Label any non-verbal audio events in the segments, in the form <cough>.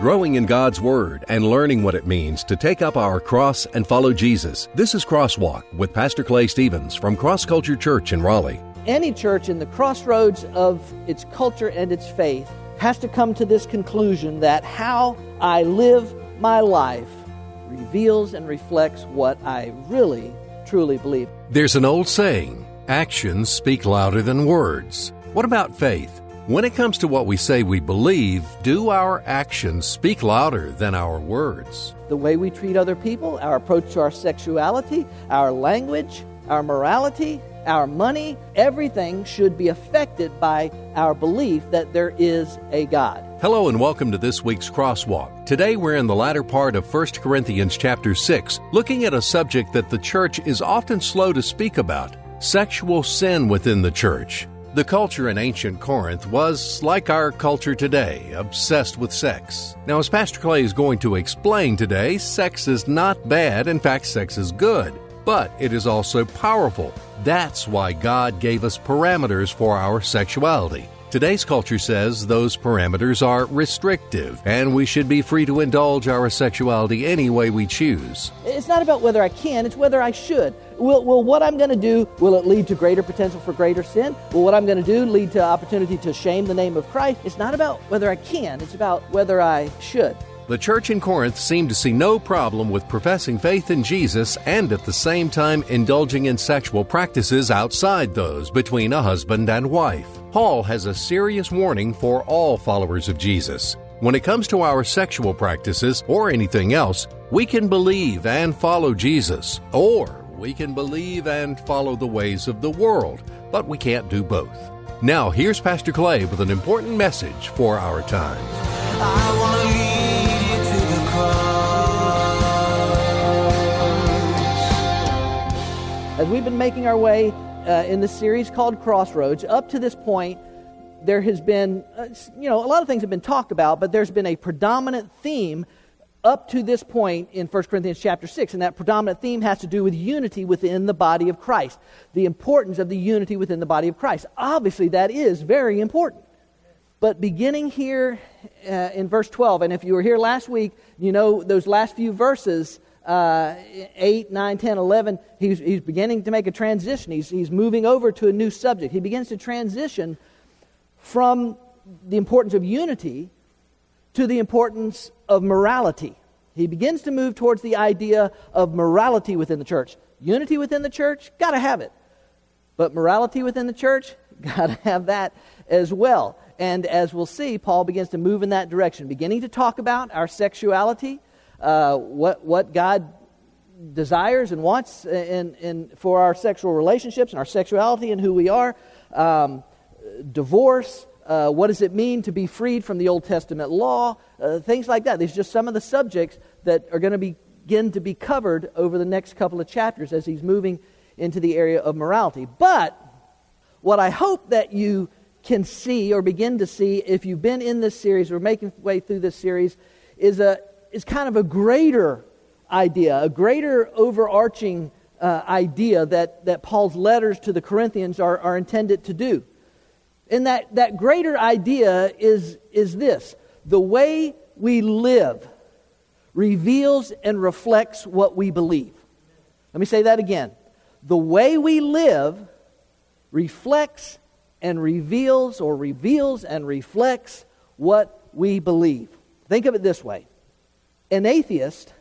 growing in God's Word and learning what it means to take up our cross and follow Jesus. This is Crosswalk with Pastor Clay Stevens from Cross Culture Church in Raleigh. Any church in the crossroads of its culture and its faith has to come to this conclusion that how I live my life reveals and reflects what I really, truly believe. There's an old saying actions speak louder than words. What about faith? When it comes to what we say we believe, do our actions speak louder than our words? The way we treat other people, our approach to our sexuality, our language, our morality, our money, everything should be affected by our belief that there is a God. Hello and welcome to this week's Crosswalk. Today we're in the latter part of 1 Corinthians chapter 6, looking at a subject that the church is often slow to speak about sexual sin within the church. The culture in ancient Corinth was, like our culture today, obsessed with sex. Now, as Pastor Clay is going to explain today, sex is not bad. In fact, sex is good. But it is also powerful. That's why God gave us parameters for our sexuality. Today's culture says those parameters are restrictive, and we should be free to indulge our sexuality any way we choose. It's not about whether I can, it's whether I should. Will, will what I'm going to do, will it lead to greater potential for greater sin? Will what I'm going to do lead to opportunity to shame the name of Christ? It's not about whether I can, it's about whether I should. The church in Corinth seemed to see no problem with professing faith in Jesus and at the same time indulging in sexual practices outside those between a husband and wife. Paul has a serious warning for all followers of Jesus. When it comes to our sexual practices or anything else, we can believe and follow Jesus, or we can believe and follow the ways of the world, but we can't do both. Now, here's Pastor Clay with an important message for our time. As we've been making our way uh, in the series called Crossroads, up to this point, there has been, uh, you know, a lot of things have been talked about, but there's been a predominant theme up to this point in 1 Corinthians chapter 6, and that predominant theme has to do with unity within the body of Christ, the importance of the unity within the body of Christ. Obviously, that is very important. But beginning here uh, in verse 12, and if you were here last week, you know those last few verses uh, 8, 9, 10, 11, he's, he's beginning to make a transition. He's, he's moving over to a new subject. He begins to transition from the importance of unity to the importance of morality. He begins to move towards the idea of morality within the church. Unity within the church, got to have it. But morality within the church, <laughs> got to have that as well. And as we'll see, Paul begins to move in that direction, beginning to talk about our sexuality, uh, what, what God desires and wants in, in, for our sexual relationships and our sexuality and who we are, um, divorce, uh, what does it mean to be freed from the Old Testament law, uh, things like that. These are just some of the subjects that are going to begin to be covered over the next couple of chapters as he's moving into the area of morality. But what I hope that you can see or begin to see if you've been in this series or making way through this series is a, is kind of a greater idea, a greater overarching uh, idea that, that Paul's letters to the Corinthians are, are intended to do. And that, that greater idea is, is this the way we live reveals and reflects what we believe. Let me say that again. The way we live reflects and reveals, or reveals and reflects what we believe. Think of it this way an atheist,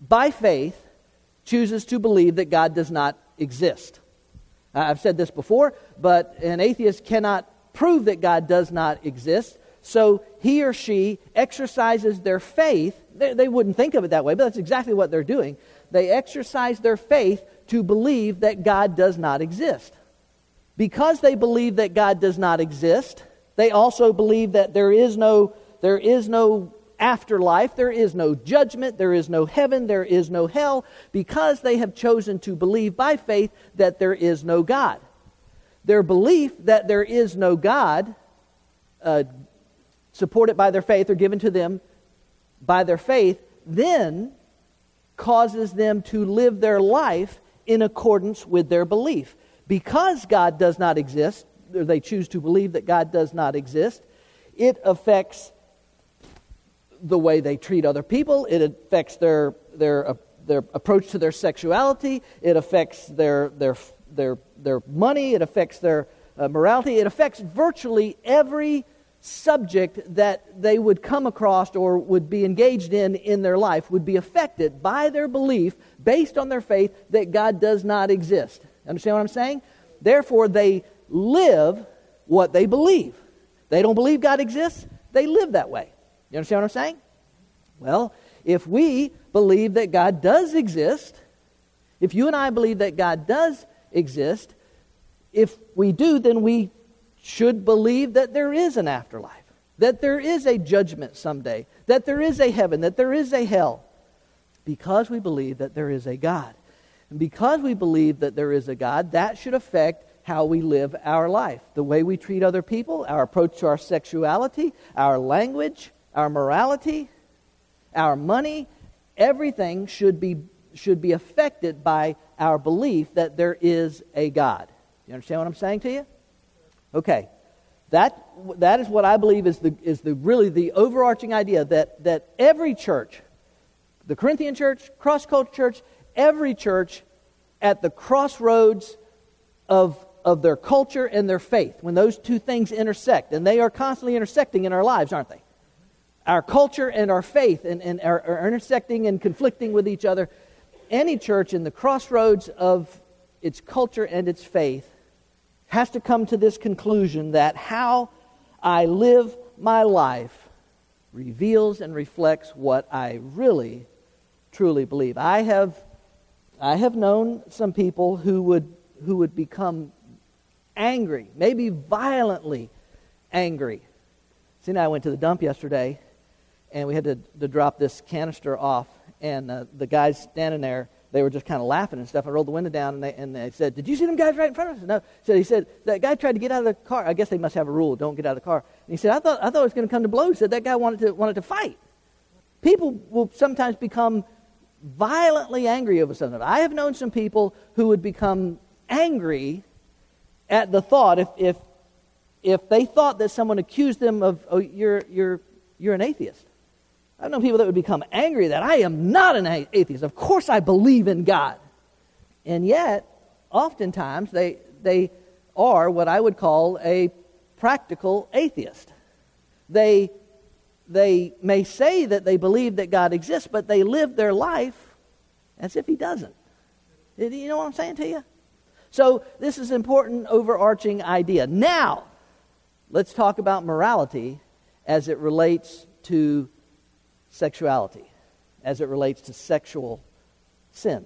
by faith, chooses to believe that God does not exist. I've said this before, but an atheist cannot prove that God does not exist. So he or she exercises their faith. They, they, wouldn't think of it that way, but that's exactly what they're doing. They exercise their faith to believe that God does not exist. Because they believe that God does not exist, they also believe that there is no, there is no afterlife, there is no judgment, there is no heaven, there is no hell, because they have chosen to believe by faith that there is no God. Their belief that there is no God, uh, supported by their faith or given to them by their faith, then causes them to live their life in accordance with their belief. Because God does not exist, or they choose to believe that God does not exist, it affects the way they treat other people, it affects their, their, uh, their approach to their sexuality, it affects their, their, their, their money, it affects their uh, morality, it affects virtually every subject that they would come across or would be engaged in in their life would be affected by their belief based on their faith that God does not exist. Understand what I'm saying? Therefore, they live what they believe. They don't believe God exists, they live that way. You understand what I'm saying? Well, if we believe that God does exist, if you and I believe that God does exist, if we do, then we should believe that there is an afterlife, that there is a judgment someday, that there is a heaven, that there is a hell, because we believe that there is a God. And because we believe that there is a God, that should affect how we live our life, the way we treat other people, our approach to our sexuality, our language, our morality, our money, everything should be, should be affected by our belief that there is a God. You understand what I'm saying to you? Okay. That, that is what I believe is, the, is the, really the overarching idea that, that every church, the Corinthian church, cross culture church, every church at the crossroads of, of their culture and their faith, when those two things intersect, and they are constantly intersecting in our lives, aren't they? Our culture and our faith and, and are, are intersecting and conflicting with each other. Any church in the crossroads of its culture and its faith has to come to this conclusion that how I live my life reveals and reflects what I really, truly believe. I have, I have known some people who would, who would become angry, maybe violently angry. See, and I went to the dump yesterday, and we had to, to drop this canister off, and uh, the guys standing there they were just kind of laughing and stuff. I rolled the window down and they, and they said, Did you see them guys right in front of us? No. So he said, That guy tried to get out of the car. I guess they must have a rule don't get out of the car. And he said, I thought, I thought it was going to come to blows. He said, That guy wanted to, wanted to fight. People will sometimes become violently angry over something. I have known some people who would become angry at the thought if, if, if they thought that someone accused them of, oh, you're, you're, you're an atheist. I've known people that would become angry that I am not an atheist. Of course, I believe in God. And yet, oftentimes, they, they are what I would call a practical atheist. They, they may say that they believe that God exists, but they live their life as if He doesn't. You know what I'm saying to you? So, this is an important overarching idea. Now, let's talk about morality as it relates to sexuality as it relates to sexual sin. I'm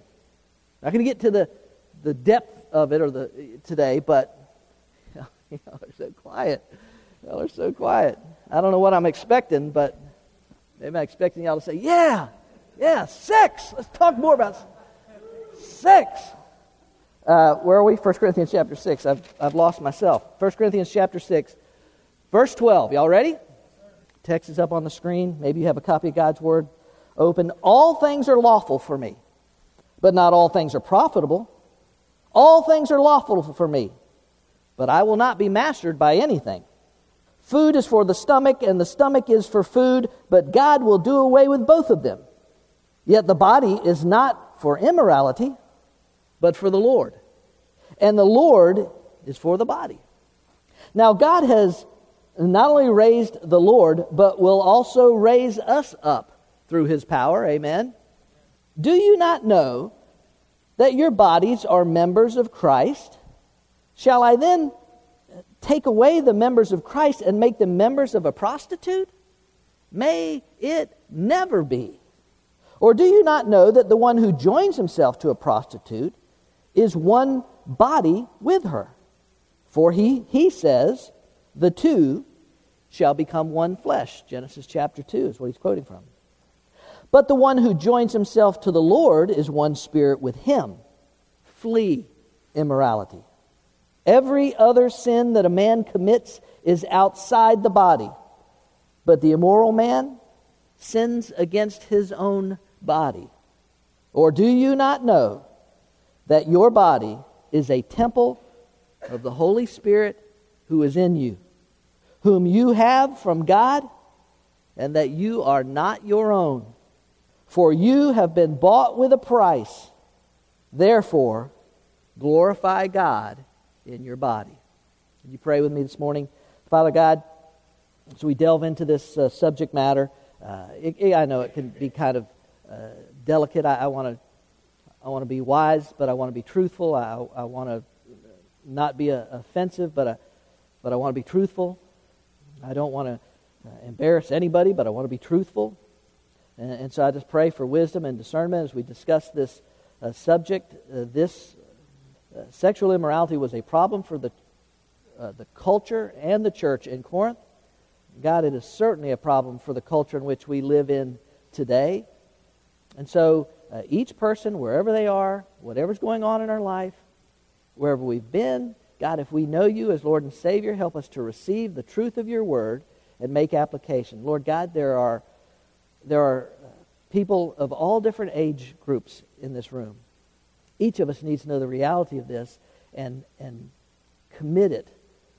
Not going to get to the, the depth of it or the, today, but <laughs> know, they're so quiet. Y'all are so quiet. I don't know what I'm expecting, but maybe I'm expecting y'all to say, yeah, yeah, sex. Let's talk more about sex. Uh, where are we? 1 Corinthians chapter 6. I've, I've lost myself. 1 Corinthians chapter 6, verse 12. Y'all ready? Text is up on the screen. Maybe you have a copy of God's Word open. All things are lawful for me, but not all things are profitable. All things are lawful for me, but I will not be mastered by anything. Food is for the stomach, and the stomach is for food, but God will do away with both of them. Yet the body is not for immorality, but for the Lord. And the Lord is for the body. Now, God has not only raised the Lord, but will also raise us up through his power. Amen. Do you not know that your bodies are members of Christ? Shall I then take away the members of Christ and make them members of a prostitute? May it never be. Or do you not know that the one who joins himself to a prostitute is one body with her? For he, he says, the two shall become one flesh. Genesis chapter 2 is what he's quoting from. But the one who joins himself to the Lord is one spirit with him. Flee immorality. Every other sin that a man commits is outside the body, but the immoral man sins against his own body. Or do you not know that your body is a temple of the Holy Spirit who is in you? Whom you have from God, and that you are not your own. For you have been bought with a price. Therefore, glorify God in your body. Can you pray with me this morning? Father God, as we delve into this uh, subject matter, uh, it, it, I know it can be kind of uh, delicate. I, want to I want to be wise, but I want to be truthful. I, I want to not be uh, offensive, but I, but I want to be truthful. I don't want to uh, embarrass anybody, but I want to be truthful. And, and, so I just pray for wisdom and discernment as we discuss this uh, subject. Uh, this uh, sexual immorality was a problem for the, uh, the culture and the church in Corinth. God, it is certainly a problem for the culture in which we live in today. And so uh, each person, wherever they are, whatever's going on in our life, wherever we've been, God, if we know you as Lord and Savior, help us to receive the truth of your word and make application. Lord God, there are, there are people of all different age groups in this room. Each of us needs to know the reality of this and, and commit it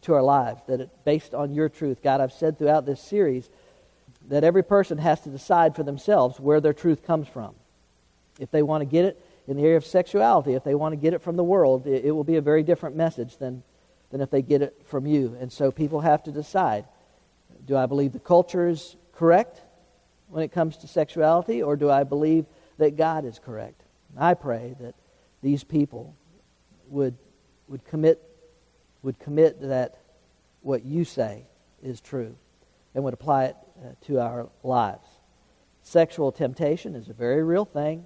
to our lives, that based on your truth. God, I've said throughout this series that every person has to decide for themselves where their truth comes from. If they want to get it in the area of sexuality, if they want to get it from the world, it, it will be a very different message than, than if they get it from you. And so people have to decide do I believe the culture is correct when it comes to sexuality, or do I believe that God is correct? I pray that these people would, would commit would commit that what you say is true and would apply it uh, to our lives. Sexual temptation is a very real thing.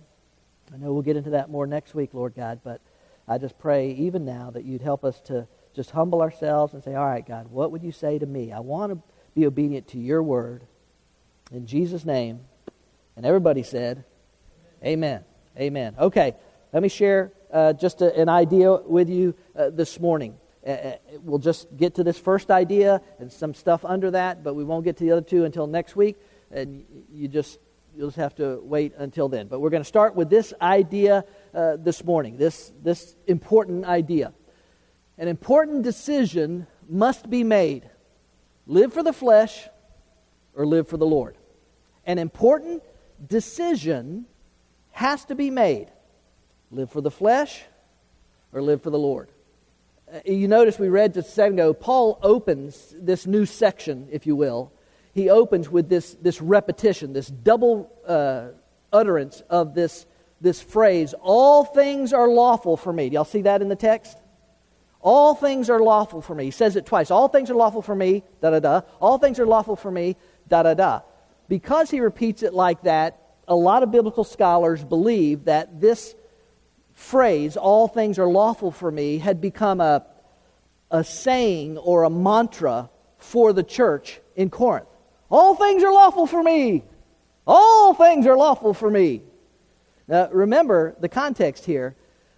I know we'll get into that more next week, Lord God, but I just pray even now that you'd help us to just humble ourselves and say, All right, God, what would you say to me? I want to be obedient to your word. In Jesus' name. And everybody said, Amen. Amen. Okay, let me share uh, just a, an idea with you uh, this morning. Uh, uh, we'll just get to this first idea and some stuff under that, but we won't get to the other two until next week. And you just you'll just have to wait until then. But we're going to start with this idea uh, this morning. This this important idea. An important decision must be made: live for the flesh or live for the Lord. An important decision has to be made: live for the flesh or live for the Lord. Uh, you notice we read just a second ago, Paul opens this new section, if you will. He opens with this, this repetition, this double uh, utterance of this, this phrase, all things are lawful for me. Do y'all see that in the text? All things are lawful for me. He says it twice. All things are lawful for me, da da da. All things are lawful for me, da da da. Because he repeats it like that, a lot of biblical scholars believe that this phrase, all things are lawful for me, had become a, a saying or a mantra for the church in Corinth. All things are lawful for me. All things are lawful for me. Now, remember the context here.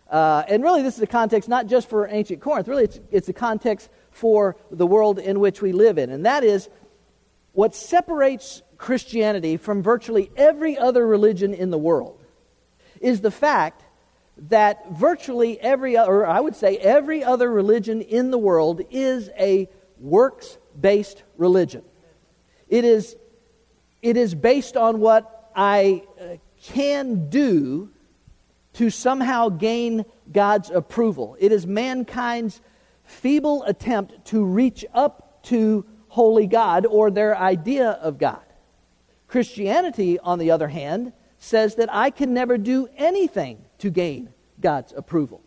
Uh, and really, this is a context not just for ancient Corinth, really, it's, it's a context for the world in which we live in. And that is what separates Christianity from virtually every other religion in the world is the fact that virtually every, or I would say every other religion in the world is a works based religion. It is, it is based on what I uh, can do to somehow gain God's approval. It is mankind's feeble attempt to reach up to holy God or their idea of God. Christianity, on the other hand, says that I can never do anything to gain God's approval.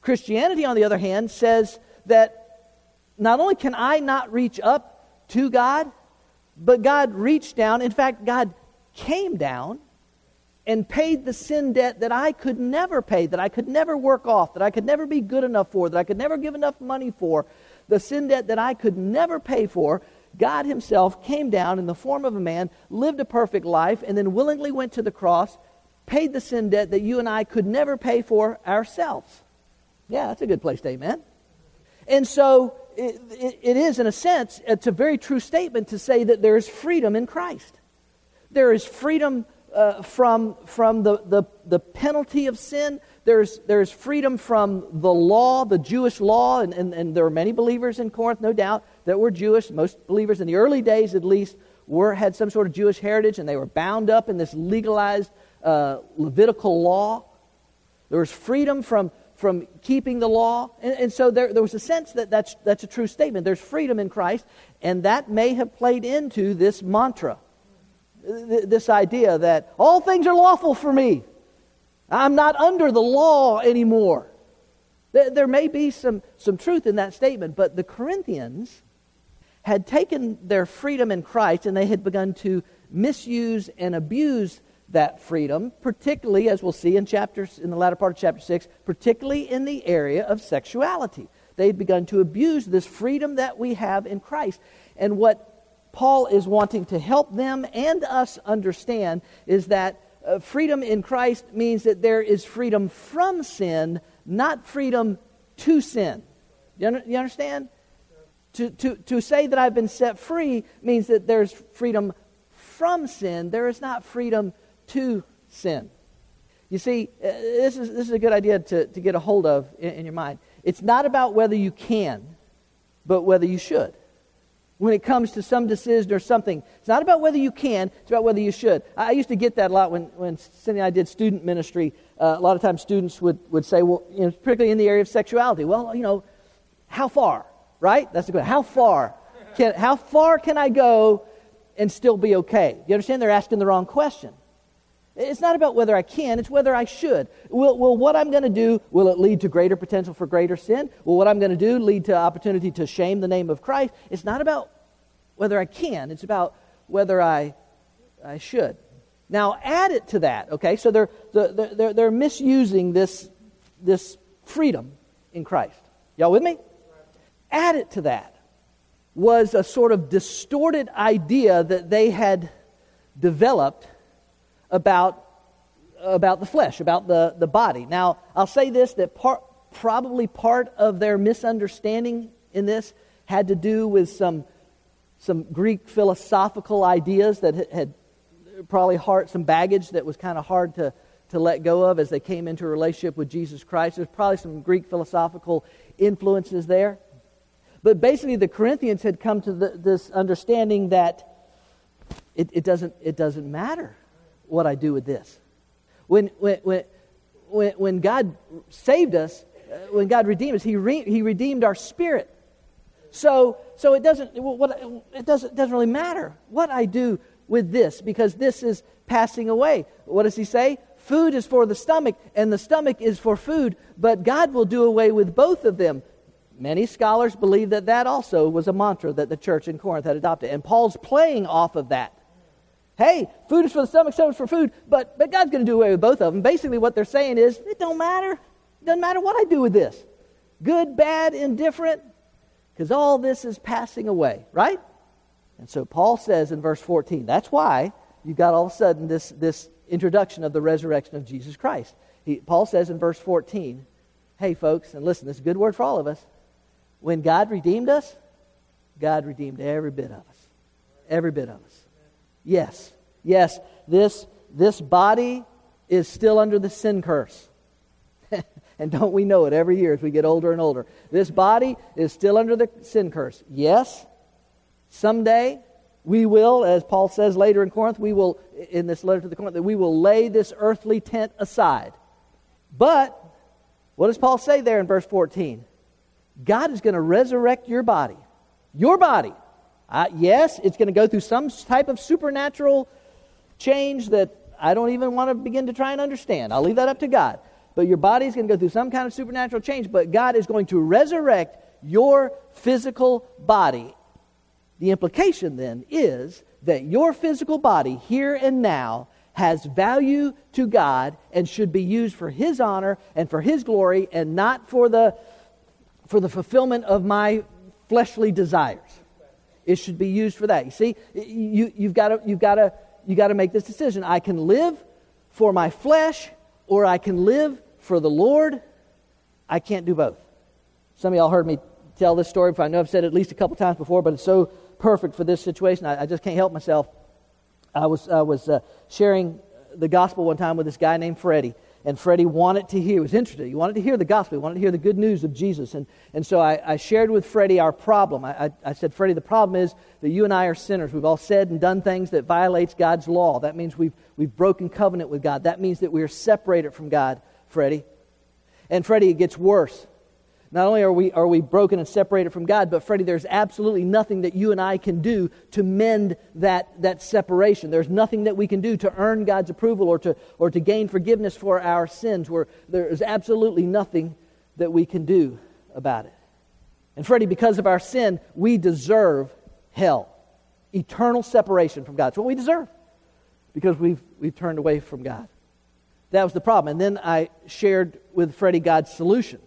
Christianity, on the other hand, says that not only can I not reach up to God, but God reached down. In fact, God came down and paid the sin debt that I could never pay, that I could never work off, that I could never be good enough for, that I could never give enough money for, the sin debt that I could never pay for. God Himself came down in the form of a man, lived a perfect life, and then willingly went to the cross paid the sin debt that you and I could never pay for ourselves. Yeah, that's a good place to amen. And so it, it, is, in a sense, it's a very true statement to say that there is freedom in Christ. There is freedom uh, from, from the, the, the penalty of sin. There's, there's freedom from the law, the Jewish law, and, and, and there were many believers in Corinth, no doubt, that were Jewish. Most believers in the early days, at least, were, had some sort of Jewish heritage and they were bound up in this legalized uh, Levitical law. There was freedom from, from keeping the law. And, and so there, there was a sense that that's, that's a true statement. There's freedom in Christ, and that may have played into this mantra, this idea that all things are lawful for me. I'm not under the law anymore. There may be some, some truth in that statement, but the Corinthians had taken their freedom in Christ and they had begun to misuse and abuse that freedom, particularly, as we'll see in, chapters, in the latter part of chapter 6, particularly in the area of sexuality. They've begun to abuse this freedom that we have in Christ. And what Paul is wanting to help them and us understand is that uh, freedom in Christ means that there is freedom from sin, not freedom to sin. You, under, you understand? To, to, to say that I've been set free means that there's freedom from sin. There is not freedom to sin. You see, uh, this is, this is a good idea to, to get a hold of in, in your mind. It's not about whether you can, but whether you should when it comes to some decision or something. It's not about whether you can, it's about whether you should. I used to get that a lot when, when Cindy and I did student ministry. Uh, a lot of times students would, would say, well, you know, particularly in the area of sexuality, well, you know, how far, right? That's the question. How far? Can, how far can I go and still be okay? You understand? They're asking the wrong question. It's not about whether I can, it's whether I should. Will, will what I'm going to do, will it lead to greater potential for greater sin? Will what I'm going to do lead to opportunity to shame the name of Christ? It's not about whether I can, it's about whether I, I should. Now, add it to that, okay? So they're, they're, they're misusing this, this freedom in Christ. Y'all with me? Add it to that was a sort of distorted idea that they had developed about, about the flesh, about the, the body. Now, I'll say this that part, probably part of their misunderstanding in this had to do with some, some Greek philosophical ideas that had probably hard, some baggage that was kind of hard to, to let go of as they came into a relationship with Jesus Christ. There's probably some Greek philosophical influences there. But basically, the Corinthians had come to the, this understanding that it, it, doesn't, it doesn't matter what I do with this. When, when, when, when, God saved us, uh, when God redeemed us, He, re, he redeemed our spirit. So, so it, doesn't, what, it doesn't, doesn't really matter what I do with this because this is passing away. What does He say? Food is for the stomach, and the stomach is for food, but God will do away with both of them. Many scholars believe that that also was a mantra that the church in Corinth had adopted. And Paul's playing off of that. Hey, food is for the stomach, stomach for food, but, but God's going to do away with both of them. Basically, what they're saying is, it don't matter. It doesn't matter what I do with this. Good, bad, indifferent, because all this is passing away, right? And so Paul says in verse 14, that's why you got all of a sudden this, this introduction of the resurrection of Jesus Christ. He, Paul says in verse 14, hey, folks, and listen, this is a good word for all of us. When God redeemed us, God redeemed every bit of us. Every bit of us. Yes, yes, this, this body is still under the sin curse. <laughs> and don't we know it every year as we get older and older? This body is still under the sin curse. Yes, someday we will, as Paul says later in Corinth, we will, in this letter to the Corinth, that we will lay this earthly tent aside. But, what does Paul say there in verse 14? God is going to resurrect your body. Your body. Uh, yes, it's going to go through some type of supernatural change that I don't even want to begin to try and understand. I'll leave that up to God. But your body is going to go through some kind of supernatural change, but God is going to resurrect your physical body. The implication then is that your physical body, here and now, has value to God and should be used for His honor and for His glory and not for the, for the fulfillment of my fleshly desires. It should be used for that. You see, you, you've got to, you've got to, you got to make this decision. I can live for my flesh or I can live for the Lord. I can't do both. Some of y'all heard me tell this story. I know I've said it at least a couple times before, but it's so perfect for this situation. I, I just can't help myself. I was, I was uh, sharing the gospel one time with this guy named Freddie. And Freddie wanted to hear, he was interested. He wanted to hear the gospel. He wanted to hear the good news of Jesus. And, and so I, I shared with Freddie our problem. I, I, I said, Freddie, the problem is that you and I are sinners. We've all said and done things that violates God's law. That means we've, we've broken covenant with God. That means that we are separated from God, Freddie. And Freddie, it gets worse. Not only are we, are we broken and separated from God, but Freddie, there's absolutely nothing that you and I can do to mend that, that separation. There's nothing that we can do to earn God's approval or to, or to gain forgiveness for our sins. Where there is absolutely nothing that we can do about it. And Freddie, because of our sin, we deserve hell. Eternal separation from God. It's what we deserve because we've, we've turned away from God. That was the problem. And then I shared with Freddie God's solution.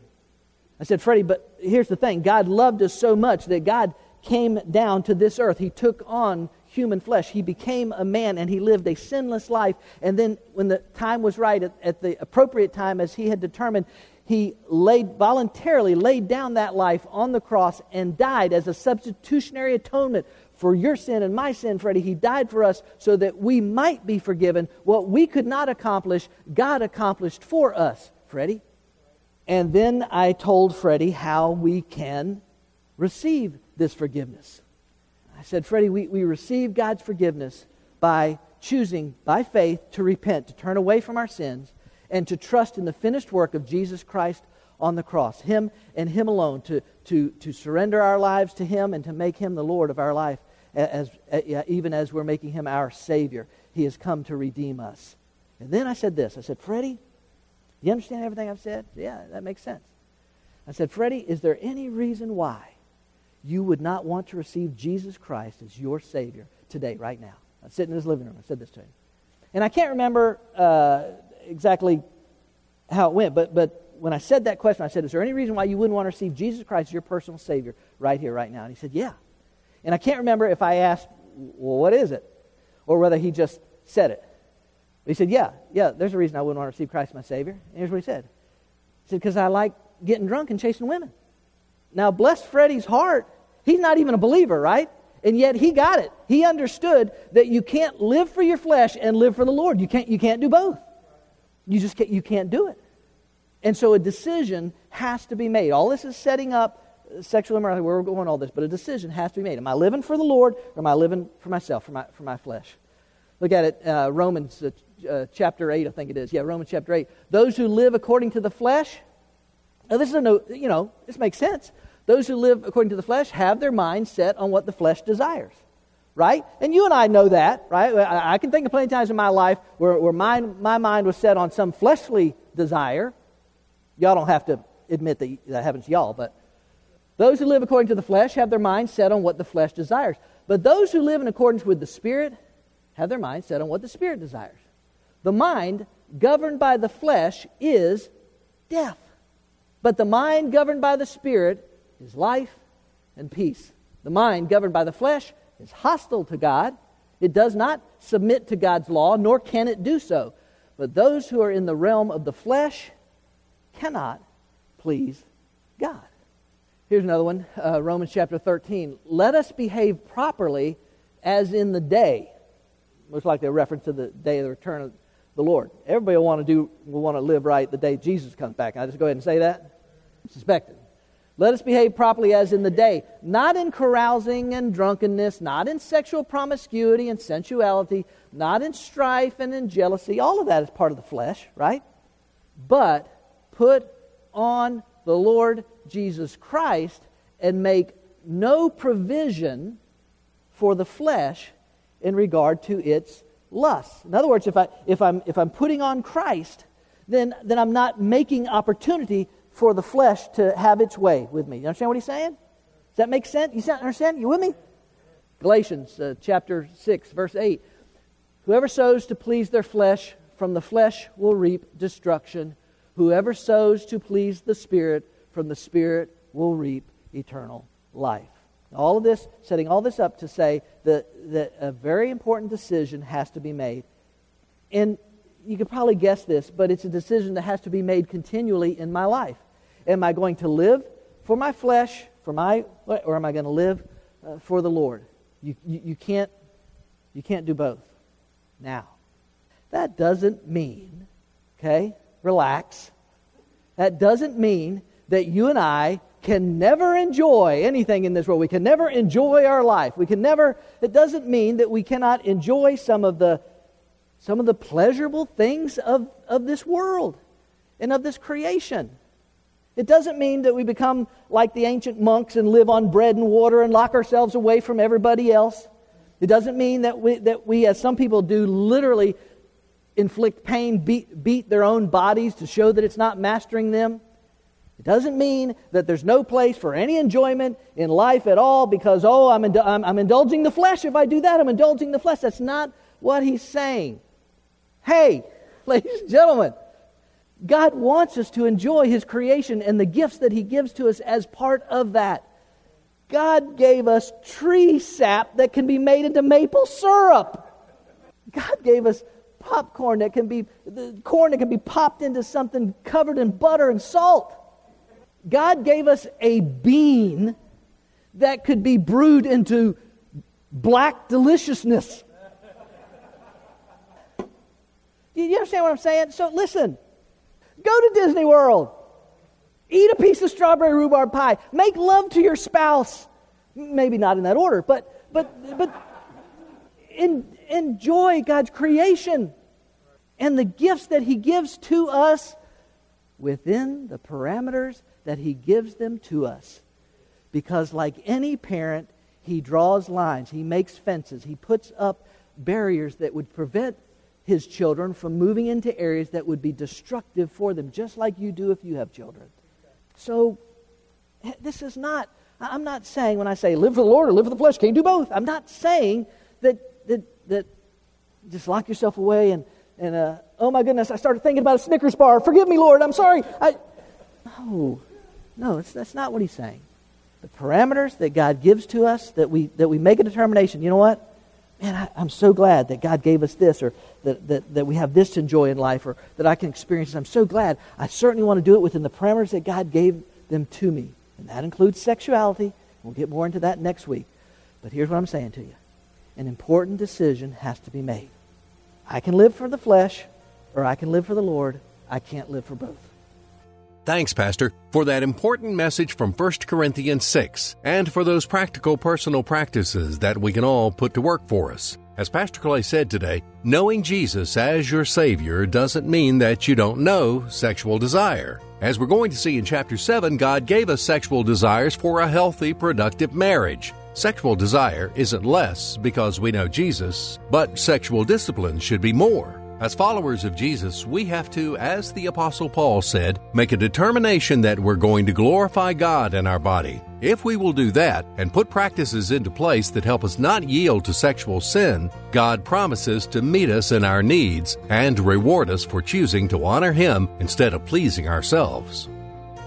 I said, Freddie, but here's the thing God loved us so much that God came down to this earth. He took on human flesh. He became a man and he lived a sinless life. And then, when the time was right, at, at the appropriate time, as he had determined, he laid, voluntarily laid down that life on the cross and died as a substitutionary atonement for your sin and my sin, Freddie. He died for us so that we might be forgiven. What we could not accomplish, God accomplished for us, Freddie. And then I told Freddie how we can receive this forgiveness. I said, Freddie, we, we receive God's forgiveness by choosing, by faith, to repent, to turn away from our sins, and to trust in the finished work of Jesus Christ on the cross. Him and Him alone, to, to, to surrender our lives to Him and to make Him the Lord of our life, as, as, even as we're making Him our Savior. He has come to redeem us. And then I said this I said, Freddie, you understand everything I've said? Yeah, that makes sense. I said, Freddie, is there any reason why you would not want to receive Jesus Christ as your Savior today, right now? I was sitting in his living room. I said this to him. And I can't remember uh, exactly how it went, but, but when I said that question, I said, Is there any reason why you wouldn't want to receive Jesus Christ as your personal Savior right here, right now? And he said, Yeah. And I can't remember if I asked, Well, what is it? Or whether he just said it. He said, Yeah, yeah, there's a reason I wouldn't want to receive Christ my Savior. And here's what he said He said, Because I like getting drunk and chasing women. Now, bless Freddie's heart. He's not even a believer, right? And yet he got it. He understood that you can't live for your flesh and live for the Lord. You can't, you can't do both. You just can't, you can't do it. And so a decision has to be made. All this is setting up sexual immorality, where we're going all this, but a decision has to be made. Am I living for the Lord or am I living for myself, for my, for my flesh? Look at it, uh, Romans uh, uh, chapter 8, I think it is. Yeah, Romans chapter 8. Those who live according to the flesh, now this is a no, you know, this makes sense. Those who live according to the flesh have their mind set on what the flesh desires. Right? And you and I know that, right? I, I can think of plenty of times in my life where, where my, my mind was set on some fleshly desire. Y'all don't have to admit that that happens to y'all, but those who live according to the flesh have their mind set on what the flesh desires. But those who live in accordance with the Spirit have their mind set on what the Spirit desires. The mind governed by the flesh is death. But the mind governed by the Spirit is life and peace. The mind governed by the flesh is hostile to God. It does not submit to God's law, nor can it do so. But those who are in the realm of the flesh cannot please God. Here's another one uh, Romans chapter 13. Let us behave properly as in the day. Most likely a reference to the day of the return of the Lord. Everybody will want to do will want to live right the day Jesus comes back. Can I just go ahead and say that? Suspected. Let us behave properly as in the day, not in carousing and drunkenness, not in sexual promiscuity and sensuality, not in strife and in jealousy. All of that is part of the flesh, right? But put on the Lord Jesus Christ and make no provision for the flesh in regard to its lust. In other words, if, I, if, I'm, if I'm putting on Christ, then, then I'm not making opportunity for the flesh to have its way with me. You understand what he's saying? Does that make sense? You understand? You with me? Galatians uh, chapter 6, verse 8. Whoever sows to please their flesh, from the flesh will reap destruction. Whoever sows to please the Spirit, from the Spirit will reap eternal life. All of this, setting all this up to say that, that a very important decision has to be made. And you could probably guess this, but it's a decision that has to be made continually in my life. Am I going to live for my flesh, for my, or am I going to live uh, for the Lord? You, you, you, can't, you can't do both. Now, that doesn't mean, okay, relax. That doesn't mean that you and I can never enjoy anything in this world. We can never enjoy our life. We can never, it doesn't mean that we cannot enjoy some of the, some of the pleasurable things of, of this world and of this creation. It doesn't mean that we become like the ancient monks and live on bread and water and lock ourselves away from everybody else. It doesn't mean that we, that we as some people do, literally inflict pain, beat, beat their own bodies to show that it's not mastering them. It doesn't mean that there's no place for any enjoyment in life at all because, oh, I'm, ind- I'm, I'm indulging the flesh. If I do that, I'm indulging the flesh. That's not what he's saying. Hey, <laughs> ladies and gentlemen, God wants us to enjoy his creation and the gifts that he gives to us as part of that. God gave us tree sap that can be made into maple syrup. God gave us popcorn that can be corn that can be popped into something covered in butter and salt. God gave us a bean that could be brewed into black deliciousness. Do you understand what I'm saying? So listen. Go to Disney World. Eat a piece of strawberry rhubarb pie. Make love to your spouse. Maybe not in that order, but but but in, enjoy God's creation and the gifts that He gives to us within the parameters that He gives them to us. Because, like any parent, He draws lines, He makes fences, He puts up barriers that would prevent His children from moving into areas that would be destructive for them, just like you do if you have children. So, this is not, I'm not saying when I say live for the Lord or live for the flesh, can't do both. I'm not saying that, that, that just lock yourself away and, and uh, oh my goodness, I started thinking about a Snickers bar. Forgive me, Lord, I'm sorry. I, no, no, that's not what he's saying. The parameters that God gives to us, that we, that we make a determination, you know what? Man, I, am so glad that God gave us this, or that, that, that we have this to enjoy in life, or that I can experience this. I'm so glad. I certainly want to do it within the parameters that God gave them to me. And that includes sexuality. We'll get more into that next week. But here's what I'm saying to you an important decision has to be made. I can live for the flesh, or I can live for the Lord. I can't live for both. Thanks, Pastor, for that important message from 1 Corinthians 6 and for those practical personal practices that we can all put to work for us. As Pastor Clay said today, knowing Jesus as your Savior doesn't mean that you don't know sexual desire. As we're going to see in chapter 7, God gave us sexual desires for a healthy, productive marriage. Sexual desire isn't less because we know Jesus, but sexual discipline should be more. As followers of Jesus, we have to, as the Apostle Paul said, make a determination that we're going to glorify God in our body. If we will do that and put practices into place that help us not yield to sexual sin, God promises to meet us in our needs and reward us for choosing to honor Him instead of pleasing ourselves.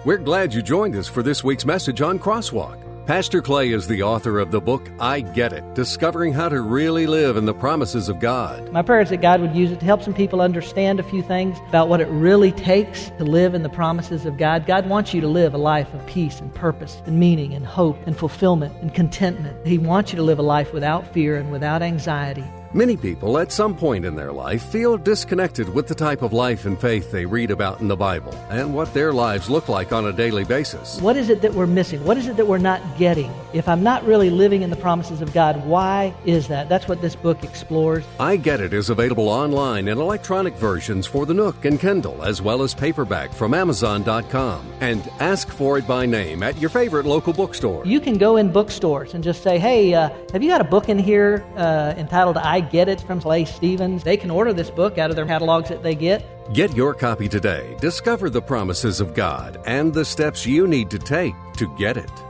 We're glad you joined us for this week's message on Crosswalk. Pastor Clay is the author of the book I Get It Discovering How to Really Live in the Promises of God. My prayer is that God would use it to help some people understand a few things about what it really takes to live in the promises of God. God wants you to live a life of peace and purpose and meaning and hope and fulfillment and contentment. He wants you to live a life without fear and without anxiety. Many people at some point in their life feel disconnected with the type of life and faith they read about in the Bible and what their lives look like on a daily basis. What is it that we're missing? What is it that we're not getting? If I'm not really living in the promises of God, why is that? That's what this book explores. I Get It is available online in electronic versions for the Nook and Kindle, as well as paperback from Amazon.com. And ask for it by name at your favorite local bookstore. You can go in bookstores and just say, hey, uh, have you got a book in here uh, entitled I Get It from Clay Stevens. They can order this book out of their catalogs that they get. Get your copy today. Discover the promises of God and the steps you need to take to get it.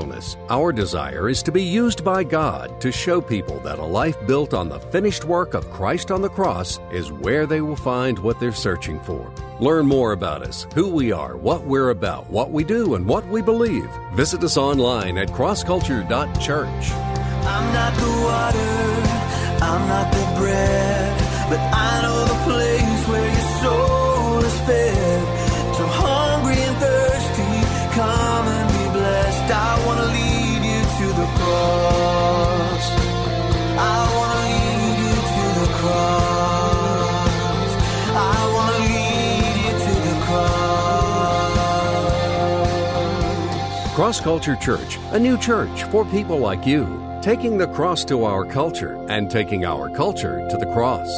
realness. Our desire is to be used by God to show people that a life built on the finished work of Christ on the cross is where they will find what they're searching for. Learn more about us, who we are, what we're about, what we do, and what we believe. Visit us online at crossculture.church. I'm not the water, I'm not the bread, but I know cross. Culture Church, a new church for people like you, taking the cross to our culture and taking our culture to the cross.